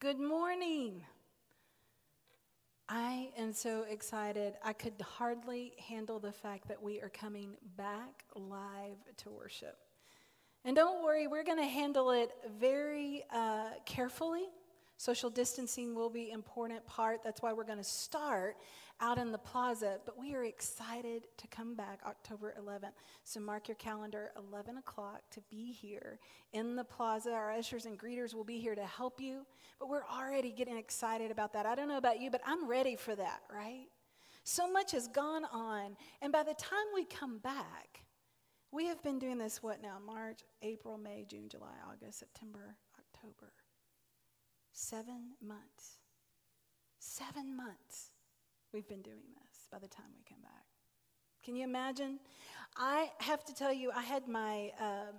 Good morning. I am so excited. I could hardly handle the fact that we are coming back live to worship. And don't worry, we're going to handle it very uh, carefully. Social distancing will be important part. That's why we're going to start out in the plaza. But we are excited to come back October 11th. So mark your calendar, 11 o'clock, to be here in the plaza. Our ushers and greeters will be here to help you. But we're already getting excited about that. I don't know about you, but I'm ready for that, right? So much has gone on. And by the time we come back, we have been doing this, what now? March, April, May, June, July, August, September, October. Seven months. Seven months we've been doing this by the time we come back. Can you imagine? I have to tell you, I had my um,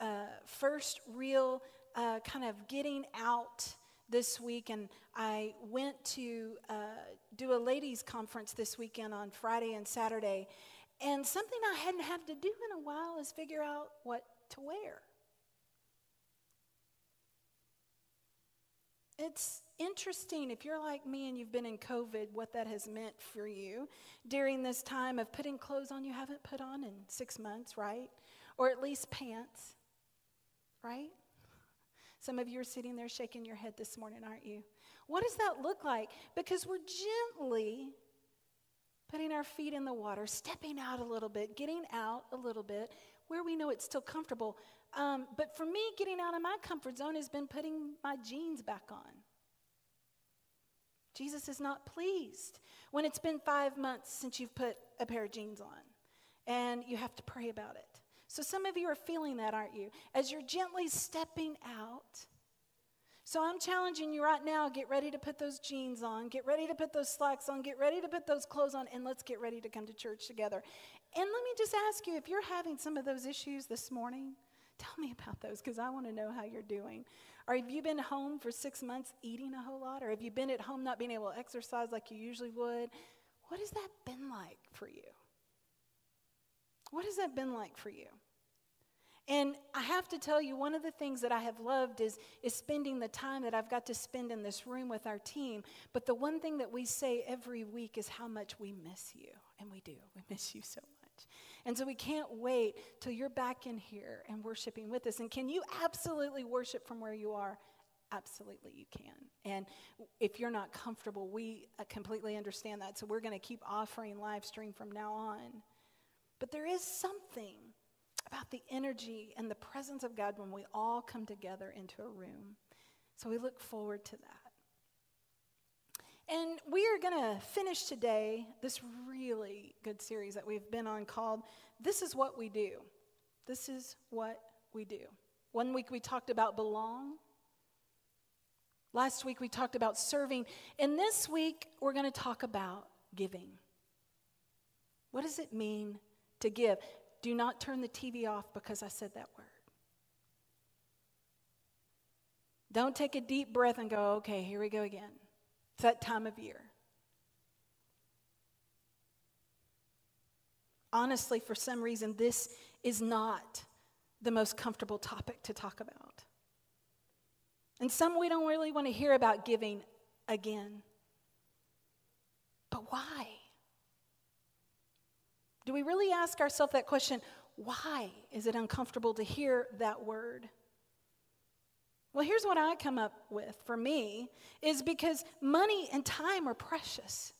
uh, first real uh, kind of getting out this week, and I went to uh, do a ladies' conference this weekend on Friday and Saturday. And something I hadn't had to do in a while is figure out what to wear. It's interesting if you're like me and you've been in COVID, what that has meant for you during this time of putting clothes on you haven't put on in six months, right? Or at least pants, right? Some of you are sitting there shaking your head this morning, aren't you? What does that look like? Because we're gently putting our feet in the water, stepping out a little bit, getting out a little bit where we know it's still comfortable. Um, but for me, getting out of my comfort zone has been putting my jeans back on. Jesus is not pleased when it's been five months since you've put a pair of jeans on and you have to pray about it. So some of you are feeling that, aren't you? As you're gently stepping out. So I'm challenging you right now get ready to put those jeans on, get ready to put those slacks on, get ready to put those clothes on, and let's get ready to come to church together. And let me just ask you if you're having some of those issues this morning, tell me about those because I want to know how you're doing. Or have you been home for six months eating a whole lot? Or have you been at home not being able to exercise like you usually would? What has that been like for you? What has that been like for you? And I have to tell you, one of the things that I have loved is, is spending the time that I've got to spend in this room with our team. But the one thing that we say every week is how much we miss you. And we do. We miss you so much. And so we can't wait till you're back in here and worshiping with us. And can you absolutely worship from where you are? Absolutely, you can. And if you're not comfortable, we uh, completely understand that. So we're going to keep offering live stream from now on. But there is something about the energy and the presence of God when we all come together into a room. So we look forward to that. And we are going to finish today this really good series that we've been on called This is What We Do. This is What We Do. One week we talked about belong. Last week we talked about serving. And this week we're going to talk about giving. What does it mean to give? Do not turn the TV off because I said that word. Don't take a deep breath and go, okay, here we go again. It's that time of year. Honestly, for some reason, this is not the most comfortable topic to talk about. And some we don't really want to hear about giving again. But why? Do we really ask ourselves that question? Why is it uncomfortable to hear that word? Well, here's what I come up with for me is because money and time are precious.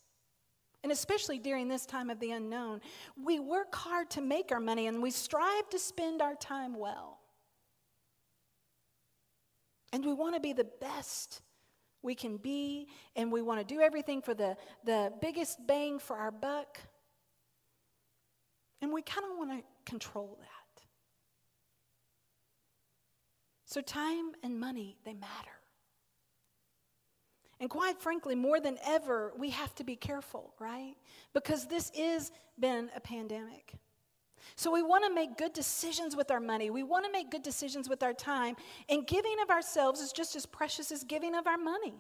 And especially during this time of the unknown, we work hard to make our money and we strive to spend our time well. And we want to be the best we can be, and we want to do everything for the, the biggest bang for our buck. And we kind of want to control that. So, time and money, they matter. And quite frankly, more than ever, we have to be careful, right? Because this is been a pandemic. So we want to make good decisions with our money. We want to make good decisions with our time. And giving of ourselves is just as precious as giving of our money.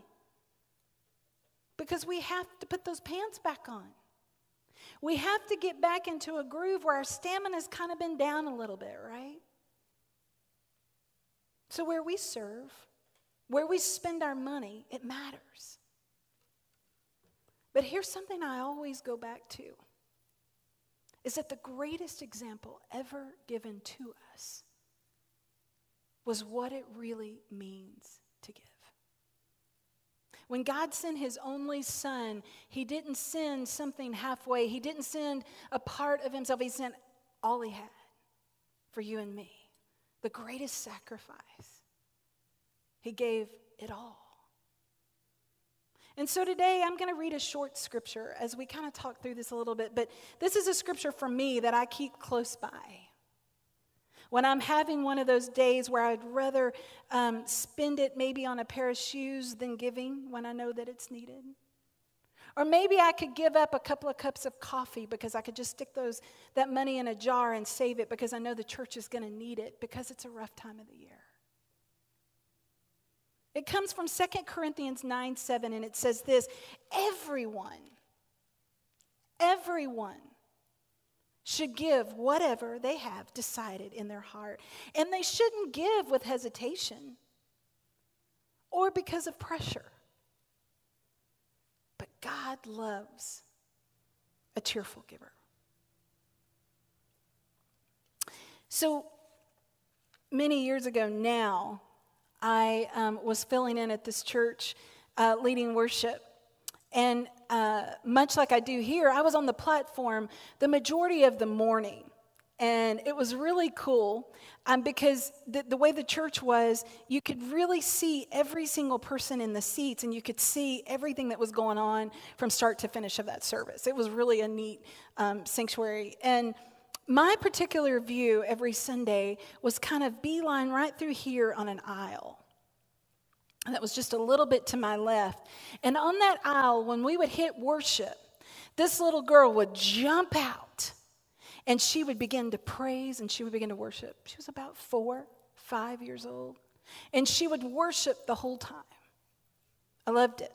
Because we have to put those pants back on. We have to get back into a groove where our stamina's kind of been down a little bit, right? So, where we serve, Where we spend our money, it matters. But here's something I always go back to is that the greatest example ever given to us was what it really means to give. When God sent his only son, he didn't send something halfway. He didn't send a part of himself. He sent all he had for you and me. The greatest sacrifice. He gave it all. And so today I'm going to read a short scripture as we kind of talk through this a little bit. But this is a scripture for me that I keep close by. When I'm having one of those days where I'd rather um, spend it maybe on a pair of shoes than giving when I know that it's needed. Or maybe I could give up a couple of cups of coffee because I could just stick those, that money in a jar and save it because I know the church is going to need it because it's a rough time of the year. It comes from 2 Corinthians 9 7, and it says this Everyone, everyone should give whatever they have decided in their heart. And they shouldn't give with hesitation or because of pressure. But God loves a cheerful giver. So many years ago now, I um, was filling in at this church uh, leading worship. And uh, much like I do here, I was on the platform the majority of the morning. And it was really cool um, because the, the, way the church was, you could really see every single person in the seats and you could see everything that was going on from start to finish of that service. It was really a neat um, sanctuary. And my particular view every Sunday was kind of beeline right through here on an aisle that was just a little bit to my left. And on that aisle, when we would hit worship, this little girl would jump out and she would begin to praise and she would begin to worship. She was about four, five years old. And she would worship the whole time. I loved it.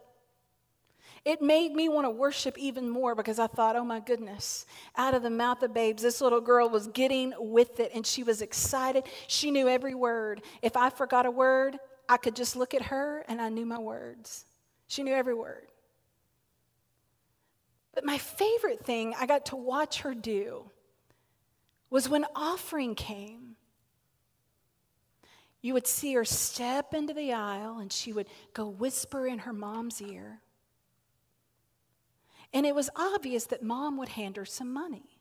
It made me want to worship even more because I thought, oh my goodness, out of the mouth of babes, this little girl was getting with it and she was excited. She knew every word. If I forgot a word, I could just look at her and I knew my words. She knew every word. But my favorite thing I got to watch her do was when offering came, you would see her step into the aisle and she would go whisper in her mom's ear. And it was obvious that mom would hand her some money.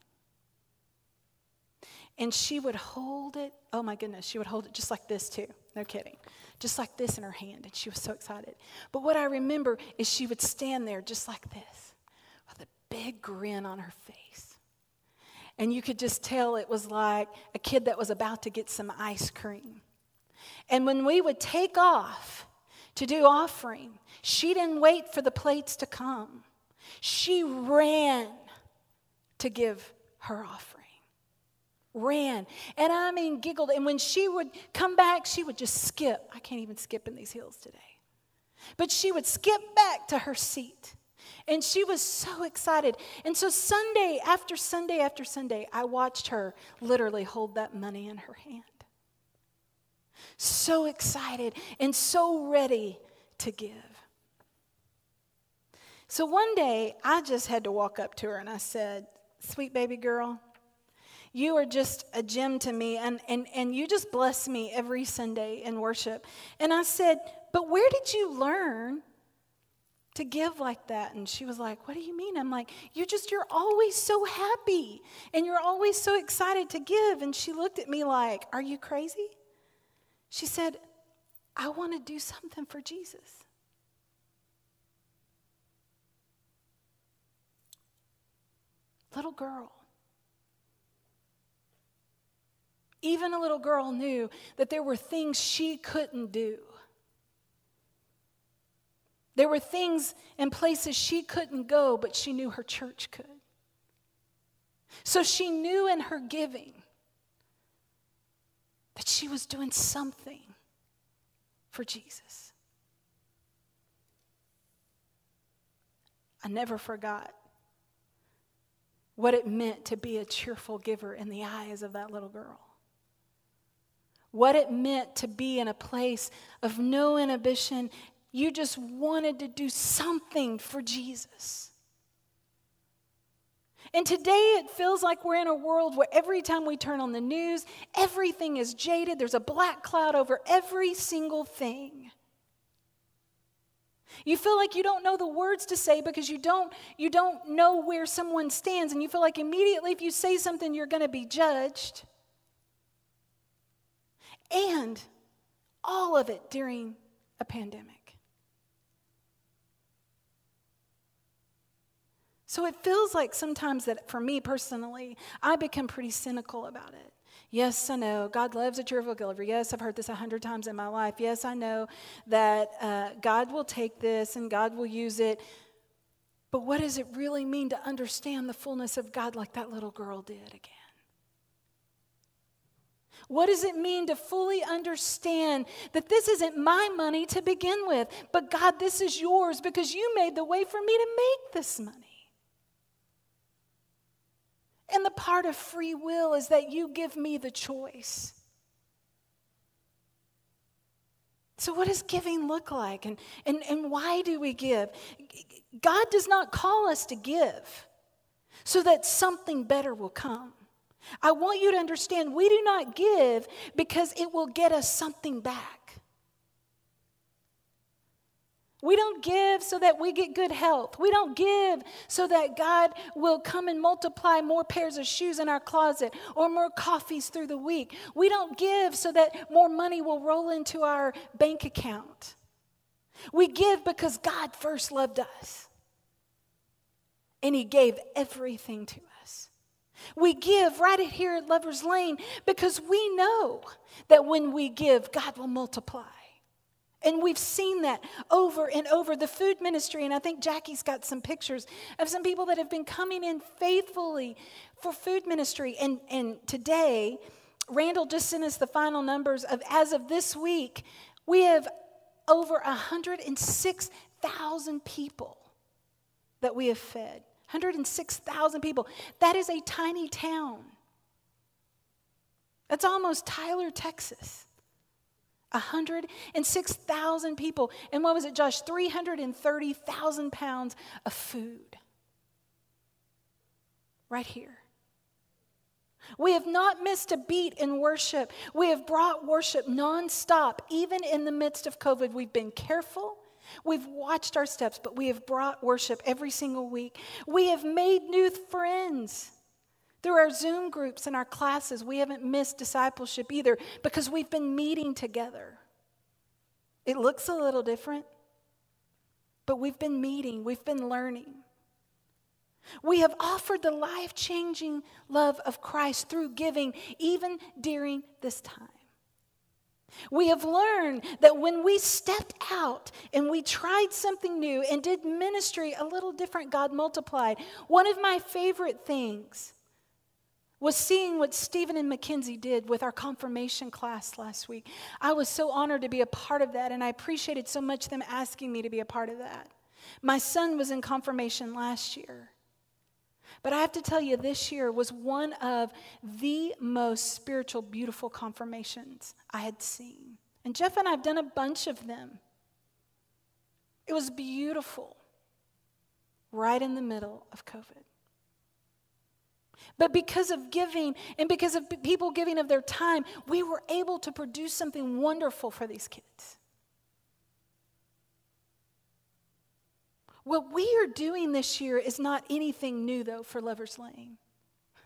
And she would hold it. Oh my goodness, she would hold it just like this, too. No kidding just like this in her hand, and she was so excited. But what I remember is she would stand there just like this with a big grin on her face. And you could just tell it was like a kid that was about to get some ice cream. And when we would take off to do offering, she didn't wait for the plates to come. She ran to give her offering ran. And I mean, giggled. And when she would come back, she would just skip. I can't even skip in these hills today. But she would skip back to her seat. And she was so excited. And so, Sunday after Sunday after Sunday, I watched her literally hold that money in her hand. So excited and so ready to give. So, one day, I just had to walk up to her and I said, Sweet baby girl, you are just a gem to me, and, and, and you just bless me every Sunday in worship. And I said, But where did you learn to give like that? And she was like, What do you mean? I'm like, You just, you're always so happy, and you're always so excited to give. And she looked at me like, Are you crazy? She said, I want to do something for Jesus. Little girl. Even a little girl knew that there were things she couldn't do. There were things and places she couldn't go, but she knew her church could. So she knew in her giving that she was doing something for Jesus. I never forgot what it meant to be a cheerful giver in the eyes of that little girl. what it meant to be in a place of no inhibition. You just wanted to do something for Jesus. And today it feels like we're in a world where every time we turn on the news, everything is jaded. There's a black cloud over every single thing. You feel like you don't know the words to say because you don't you don't know where someone stands and you feel like immediately if you say something you're going to be judged. And all of it during a pandemic. So it feels like sometimes that for me personally, I become pretty cynical about it. Yes, I know God loves a cheerful giver. Yes, I've heard this a hundred times in my life. Yes, I know that uh, God will take this and God will use it. But what does it really mean to understand the fullness of God like that little girl did again? What does it mean to fully understand that this isn't my money to begin with, but God, this is yours because you made the way for me to make this money? And the part of free will is that you give me the choice. So, what does giving look like? And, and, and why do we give? God does not call us to give so that something better will come. I want you to understand we do not give because it will get us something back. We don't give so that we get good health. We don't give so that God will come and multiply more pairs of shoes in our closet or more coffees through the week. We don't give so that more money will roll into our bank account. We give because God first loved us and He gave everything to us. We give right here at Lover's Lane because we know that when we give, God will multiply. And we've seen that over and over. The food ministry, and I think Jackie's got some pictures of some people that have been coming in faithfully for food ministry. And, and today, Randall just sent us the final numbers of as of this week, we have over 106,000 people that we have fed. 106,000 people. That is a tiny town. That's almost Tyler, Texas. 106,000 people. And what was it, Josh? 330,000 pounds of food. Right here. We have not missed a beat in worship. We have brought worship nonstop, even in the midst of COVID. We've been careful. We've watched our steps, but we have brought worship every single week. We have made new friends. Through our Zoom groups and our classes, we haven't missed discipleship either because we've been meeting together. It looks a little different, but we've been meeting, we've been learning. We have offered the life changing love of Christ through giving, even during this time. We have learned that when we stepped out and we tried something new and did ministry a little different, God multiplied. One of my favorite things was seeing what Stephen and Mackenzie did with our confirmation class last week. I was so honored to be a part of that, and I appreciated so much them asking me to be a part of that. My son was in confirmation last year. But I have to tell you, this year was one of the most spiritual, beautiful confirmations I had seen. And Jeff and I have done a bunch of them. It was beautiful, right in the middle of COVID. But because of giving and because of people giving of their time, we were able to produce something wonderful for these kids. What we are doing this year is not anything new, though, for Lover's Lane.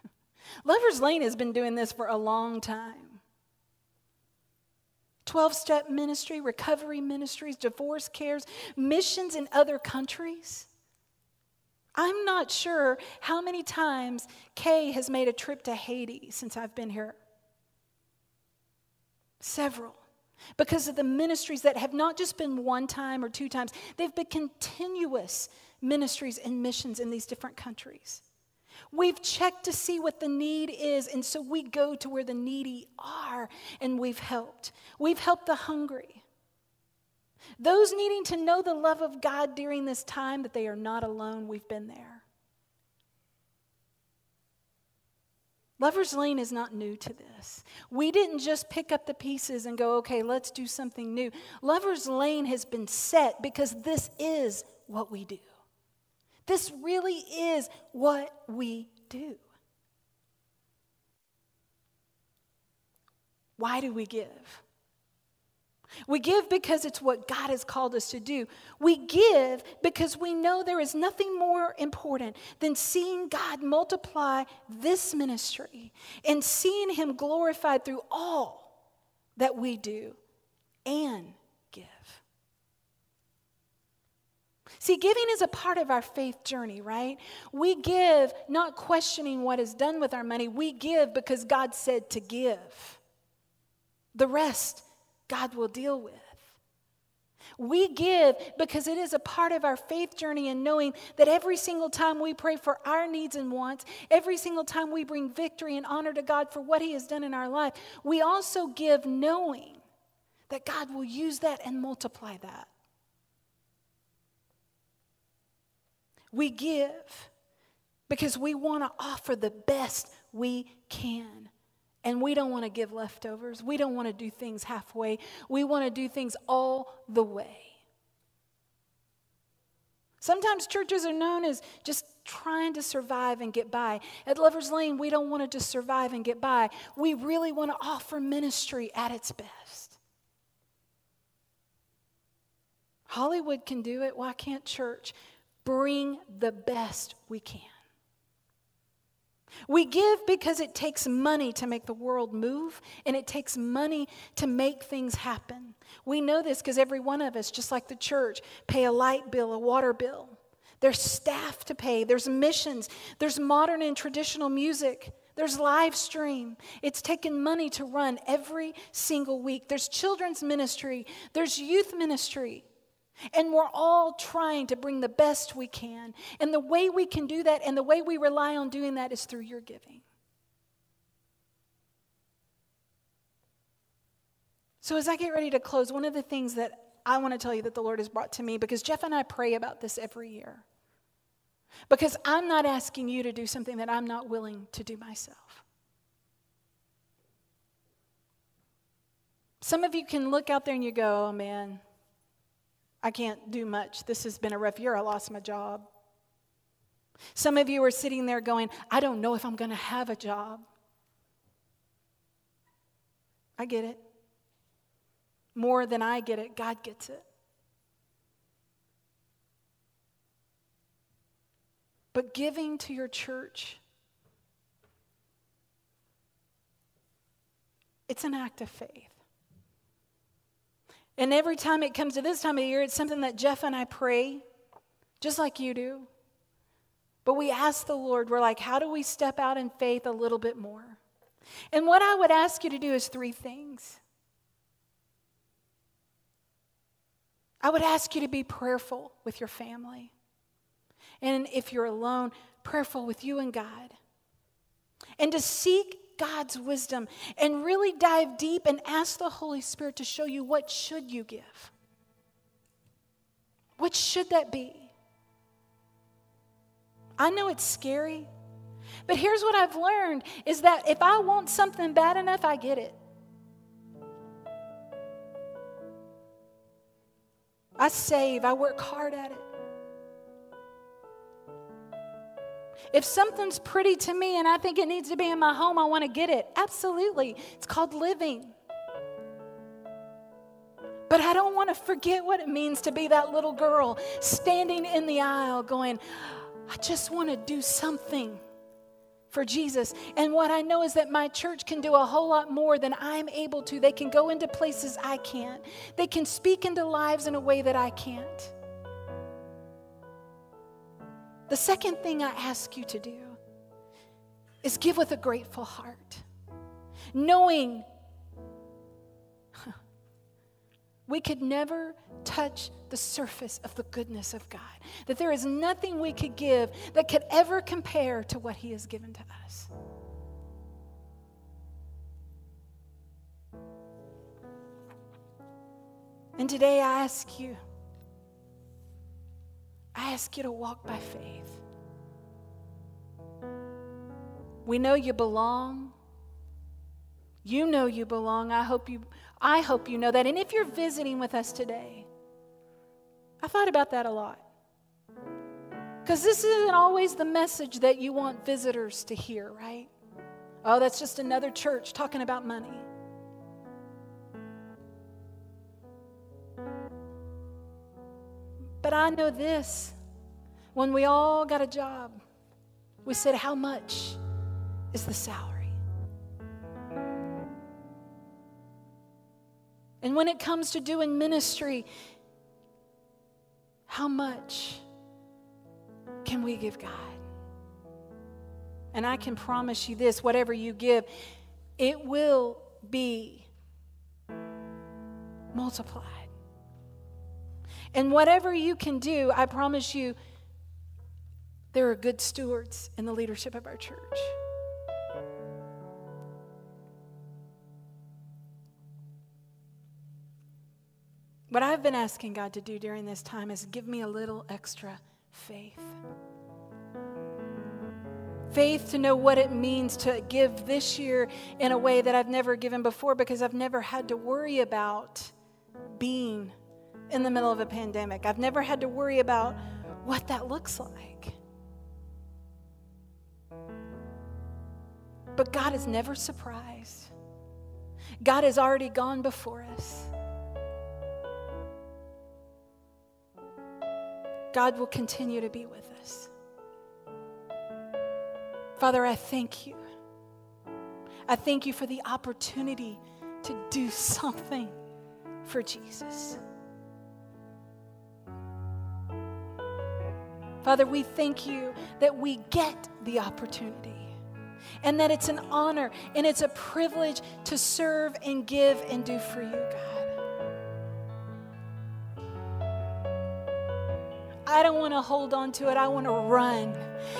Lover's Lane has been doing this for a long time. 12 step ministry, recovery ministries, divorce cares, missions in other countries. I'm not sure how many times Kay has made a trip to Haiti since I've been here. Several. Because of the ministries that have not just been one time or two times, they've been continuous ministries and missions in these different countries. We've checked to see what the need is, and so we go to where the needy are, and we've helped. We've helped the hungry. Those needing to know the love of God during this time, that they are not alone, we've been there. Lover's Lane is not new to this. We didn't just pick up the pieces and go, okay, let's do something new. Lover's Lane has been set because this is what we do. This really is what we do. Why do we give? We give because it's what God has called us to do. We give because we know there is nothing more important than seeing God multiply this ministry and seeing Him glorified through all that we do and give. See, giving is a part of our faith journey, right? We give not questioning what is done with our money, we give because God said to give. The rest, God will deal with. We give because it is a part of our faith journey and knowing that every single time we pray for our needs and wants, every single time we bring victory and honor to God for what He has done in our life, we also give knowing that God will use that and multiply that. We give because we want to offer the best we can and we don't want to give leftovers. We don't want to do things halfway. We want to do things all the way. Sometimes churches are known as just trying to survive and get by. At Lover's Lane, we don't want to just survive and get by. We really want to offer ministry at its best. Hollywood can do it. Why can't church? Bring the best we can. We give because it takes money to make the world move, and it takes money to make things happen. We know this because every one of us, just like the church, pay a light bill, a water bill. There's staff to pay, there's missions, there's modern and traditional music. There's live stream. It's taken money to run every single week. There's children's ministry. There's youth ministry. And we're all trying to bring the best we can. And the way we can do that and the way we rely on doing that is through your giving. So, as I get ready to close, one of the things that I want to tell you that the Lord has brought to me, because Jeff and I pray about this every year, because I'm not asking you to do something that I'm not willing to do myself. Some of you can look out there and you go, oh man, I can't do much. This has been a rough year. I lost my job. Some of you are sitting there going, I don't know if I'm going to have a job. I get it. More than I get it, God gets it. But giving to your church, it's an act of faith. And every time it comes to this time of year, it's something that Jeff and I pray, just like you do. But we ask the Lord, we're like, how do we step out in faith a little bit more? And what I would ask you to do is three things. I would ask you to be prayerful with your family. And if you're alone, prayerful with you and God. And to seek God's wisdom and really dive deep and ask the Holy Spirit to show you what should you give? What should that be? I know it's scary, but here's what I've learned is that if I want something bad enough, I get it. I save, I work hard at it. If something's pretty to me and I think it needs to be in my home, I want to get it. Absolutely. It's called living. But I don't want to forget what it means to be that little girl standing in the aisle going, I just want to do something for Jesus. And what I know is that my church can do a whole lot more than I'm able to. They can go into places I can't, they can speak into lives in a way that I can't. The second thing I ask you to do is give with a grateful heart, knowing we could never touch the surface of the goodness of God, that there is nothing we could give that could ever compare to what He has given to us. And today I ask you I ask you to walk by faith. We know you belong. You know you belong. I hope you I hope you know that. And if you're visiting with us today, I thought about that a lot. Because this isn't always the message that you want visitors to hear, right? Oh, that's just another church talking about money. But I know this when we all got a job, we said, How much is the salary? And when it comes to doing ministry, how much can we give God? And I can promise you this whatever you give, it will be multiplied. And whatever you can do, I promise you, there are good stewards in the leadership of our church. What I've been asking God to do during this time is give me a little extra faith. Faith to know what it means to give this year in a way that I've never given before because I've never had to worry about being in the middle of a pandemic. I've never had to worry about what that looks like. But God is never surprised. God has already gone before us. God will continue to be with us. Father, I thank you. I thank you for the opportunity to do something for Jesus. Father, we thank you that we get the opportunity and that it's an honor and it's a privilege to serve and give and do for you, God. I don't want to hold on to it. I want to run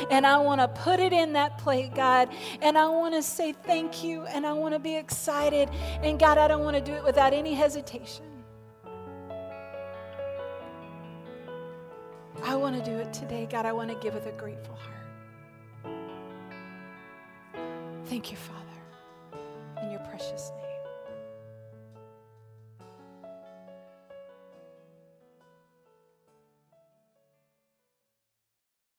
and I want to put it in that plate, God. And I want to say thank you and I want to be excited. And God, I don't want to do it without any hesitation. I want to do it today. God, I want to give with a grateful heart. Thank you, Father, in your precious name.